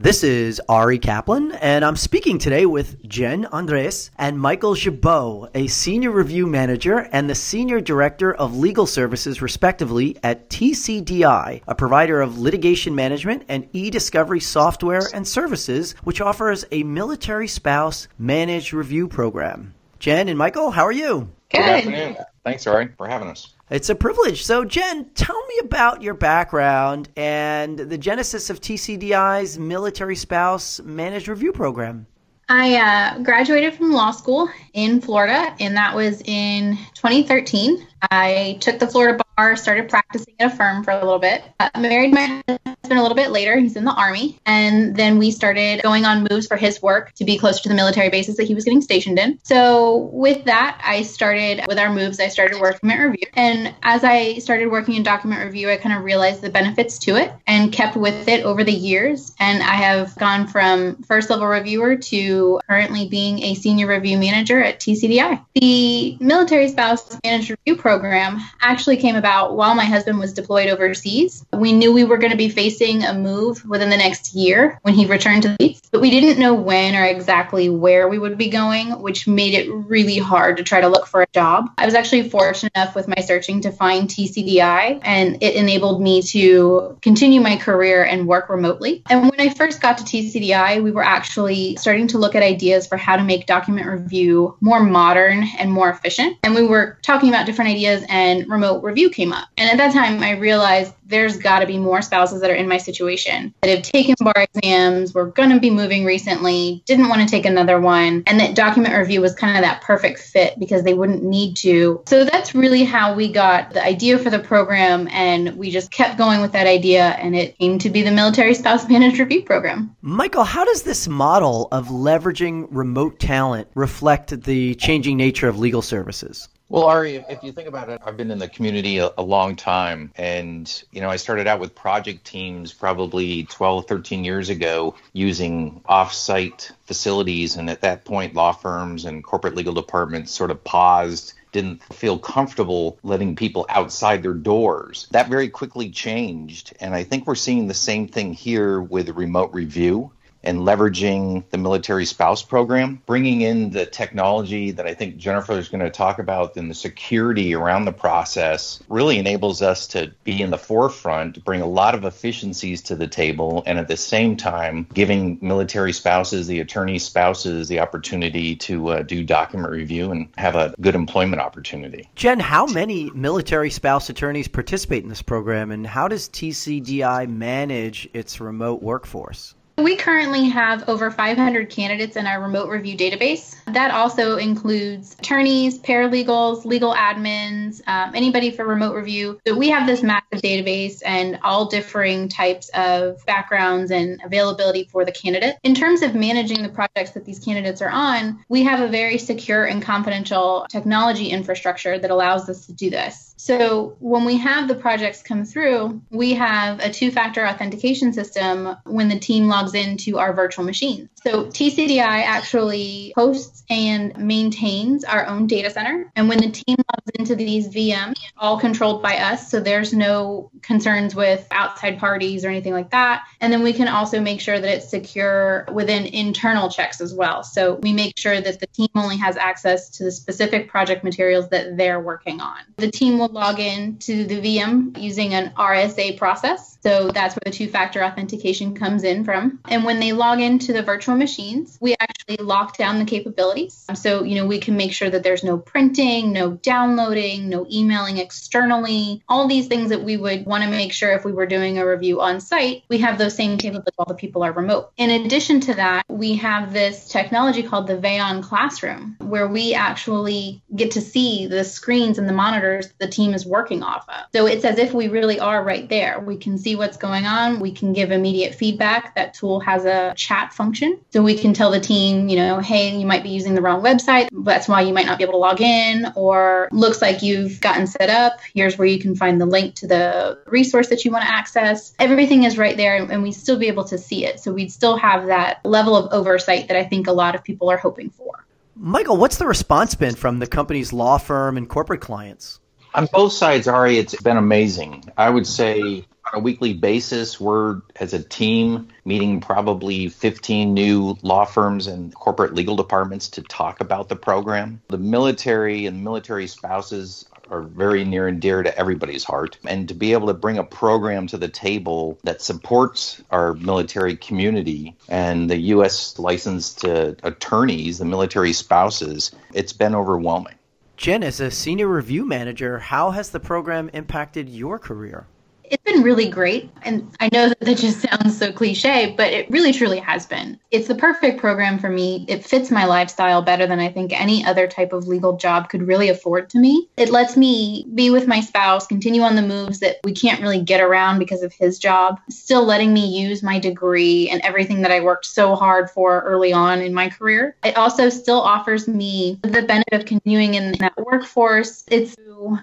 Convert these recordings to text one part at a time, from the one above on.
This is Ari Kaplan, and I'm speaking today with Jen Andres and Michael Gibeault, a senior review manager and the senior director of legal services, respectively, at TCDI, a provider of litigation management and e discovery software and services, which offers a military spouse managed review program. Jen and Michael, how are you? Good, Good afternoon. Thanks, Ari, for having us. It's a privilege. So, Jen, tell me about your background and the genesis of TCDI's Military Spouse Managed Review Program. I uh, graduated from law school in Florida, and that was in 2013. I took the Florida bar, started practicing at a firm for a little bit. Uh, married my husband a little bit later. He's in the Army. And then we started going on moves for his work to be closer to the military bases that he was getting stationed in. So, with that, I started, with our moves, I started working at review. And as I started working in document review, I kind of realized the benefits to it and kept with it over the years. And I have gone from first level reviewer to currently being a senior review manager at TCDI. The military spouse managed review program actually came about while my husband was deployed overseas. We knew we were going to be facing a move within the next year when he returned to the but we didn't know when or exactly where we would be going, which made it really hard to try to look for a job. I was actually fortunate enough with my searching to find TCDI, and it enabled me to continue my career and work remotely. And when I first got to TCDI, we were actually starting to look at ideas for how to make document review more modern and more efficient. And we were talking about different ideas and remote review came up. And at that time, I realized there's got to be more spouses that are in my situation that have taken bar exams, were going to be moving recently, didn't want to take another one, and that document review was kind of that perfect fit because they wouldn't need to. So that's really how we got the idea for the program, and we just kept going with that idea, and it came to be the Military Spouse Managed Review Program. Michael, how does this model of leveraging remote talent reflect the changing nature of legal services? Well, Ari, if you think about it, I've been in the community a, a, long time. And, you know, I started out with project teams probably 12, 13 years ago using off-site facilities. And at that point, law firms and corporate legal departments sort of paused didn't feel comfortable letting people outside their doors. That very quickly changed. And I think we're seeing the same thing here with remote review and leveraging the military spouse program, bringing in the technology that I think Jennifer is going to talk about and the security around the process really enables us to be in the forefront, bring a lot of efficiencies to the table, and at the same time, giving military spouses, the attorney spouses, the opportunity to uh, do document review and have a good employment opportunity. Jen, how many military spouse attorneys participate in this program, and how does TCDI manage its remote workforce? We currently have over 500 candidates in our remote review database. That also includes attorneys, paralegals, legal admins, um, anybody for remote review. So we have this massive database and all differing types of backgrounds and availability for the candidate. In terms of managing the projects that these candidates are on, we have a very secure and confidential technology infrastructure that allows us to do this. So when we have the projects come through, we have a two factor authentication system when the team logs into our virtual machines. So TCDI actually hosts and maintains our own data center. And when the team logs into these VMs, all controlled by us, so there's no concerns with outside parties or anything like that. And then we can also make sure that it's secure within internal checks as well. So we make sure that the team only has access to the specific project materials that they're working on. The team will log in to the VM using an RSA process. So that's where the two factor authentication comes in from. And when they log into the virtual machines, we actually lock down the capabilities. Um, so, you know, we can make sure that there's no printing, no downloading, no emailing externally, all these things that we would want to make sure if we were doing a review on site, we have those same capabilities while the people are remote. In addition to that, we have this technology called the Veyon Classroom, where we actually get to see the screens and the monitors the team is working off of. So it's as if we really are right there. We can see what's going on. We can give immediate feedback. That tool has a chat function. So we can tell the team, saying, you know, hey, you might be using the wrong website. That's why you might not be able to log in. Or looks like you've gotten set up. Here's where you can find the link to the resource that you want to access. Everything is right there, and we'd still be able to see it. So we'd still have that level of oversight that I think a lot of people are hoping for. Michael, what's the response been from the company's law firm and corporate clients? On both sides, Ari, it's been amazing. I would say on a weekly basis, we're as a team meeting probably 15 new law firms and corporate legal departments to talk about the program. The military and military spouses are very near and dear to everybody's heart. And to be able to bring a program to the table that supports our military community and the U.S. licensed attorneys, the military spouses, it's been overwhelming. Jen, as a senior review manager, how has the program impacted your career? It's been really great. And I know that that just sounds so cliche, but it really truly has been. It's the perfect program for me. It fits my lifestyle better than I think any other type of legal job could really afford to me. It lets me be with my spouse, continue on the moves that we can't really get around because of his job, still letting me use my degree and everything that I worked so hard for early on in my career. It also still offers me the benefit of continuing in that workforce. It's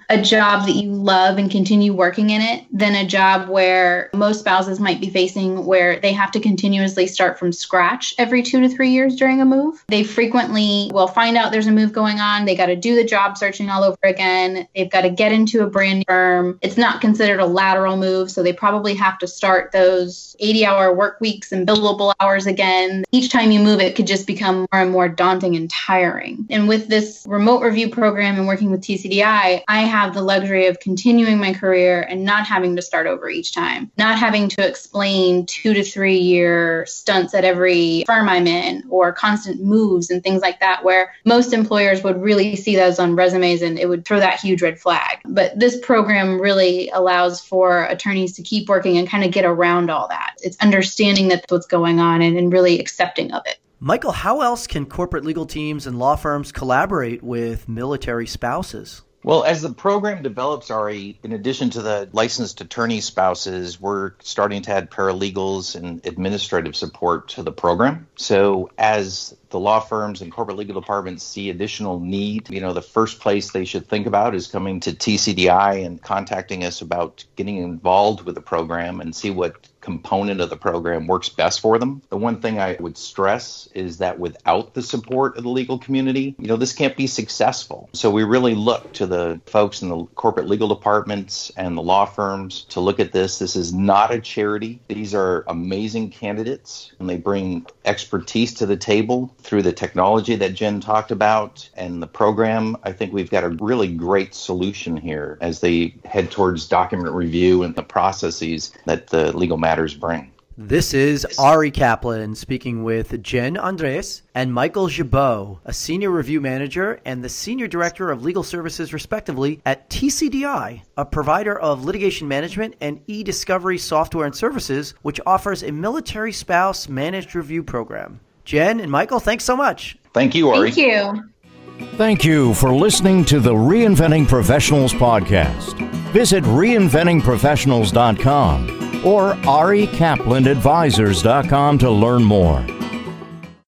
a job that you love and continue working in it than a job where most spouses might be facing where they have to continuously start from scratch every two to three years during a move. They frequently will find out there's a move going on. They got to do the job searching all over again. They've got to get into a brand new firm. It's not considered a lateral move, so they probably have to start those 80 hour work weeks and billable hours again. Each time you move, it could just become more and more daunting and tiring. And with this remote review program and working with TCDI, I have the luxury of continuing my career and not having to start over each time, not having to explain two to three year stunts at every firm I'm in or constant moves and things like that, where most employers would really see those on resumes and it would throw that huge red flag. But this program really allows for attorneys to keep working and kind of get around all that. It's understanding that's what's going on and, and really accepting of it. Michael, how else can corporate legal teams and law firms collaborate with military spouses? Well, as the program develops, Ari, in addition to the licensed attorney spouses, we're starting to add paralegals and administrative support to the program. So, as the law firms and corporate legal departments see additional need, you know, the first place they should think about is coming to TCDI and contacting us about getting involved with the program and see what component of the program works best for them. The one thing I would stress is that without the support of the legal community, you know, this can't be successful. So we really look to the folks in the corporate legal departments and the law firms to look at this. This is not a charity. These are amazing candidates and they bring expertise to the table through the technology that Jen talked about and the program. I think we've got a really great solution here as they head towards document review and the processes that the legal matter matters bring. This is Ari Kaplan speaking with Jen Andres and Michael Gibeault, a senior review manager and the senior director of legal services, respectively, at TCDI, a provider of litigation management and e discovery software and services, which offers a military spouse managed review program. Jen and Michael, thanks so much. Thank you, Ari. Thank you. Thank you for listening to the Reinventing Professionals podcast. Visit reinventingprofessionals.com or arikaplanadvisors.com to learn more.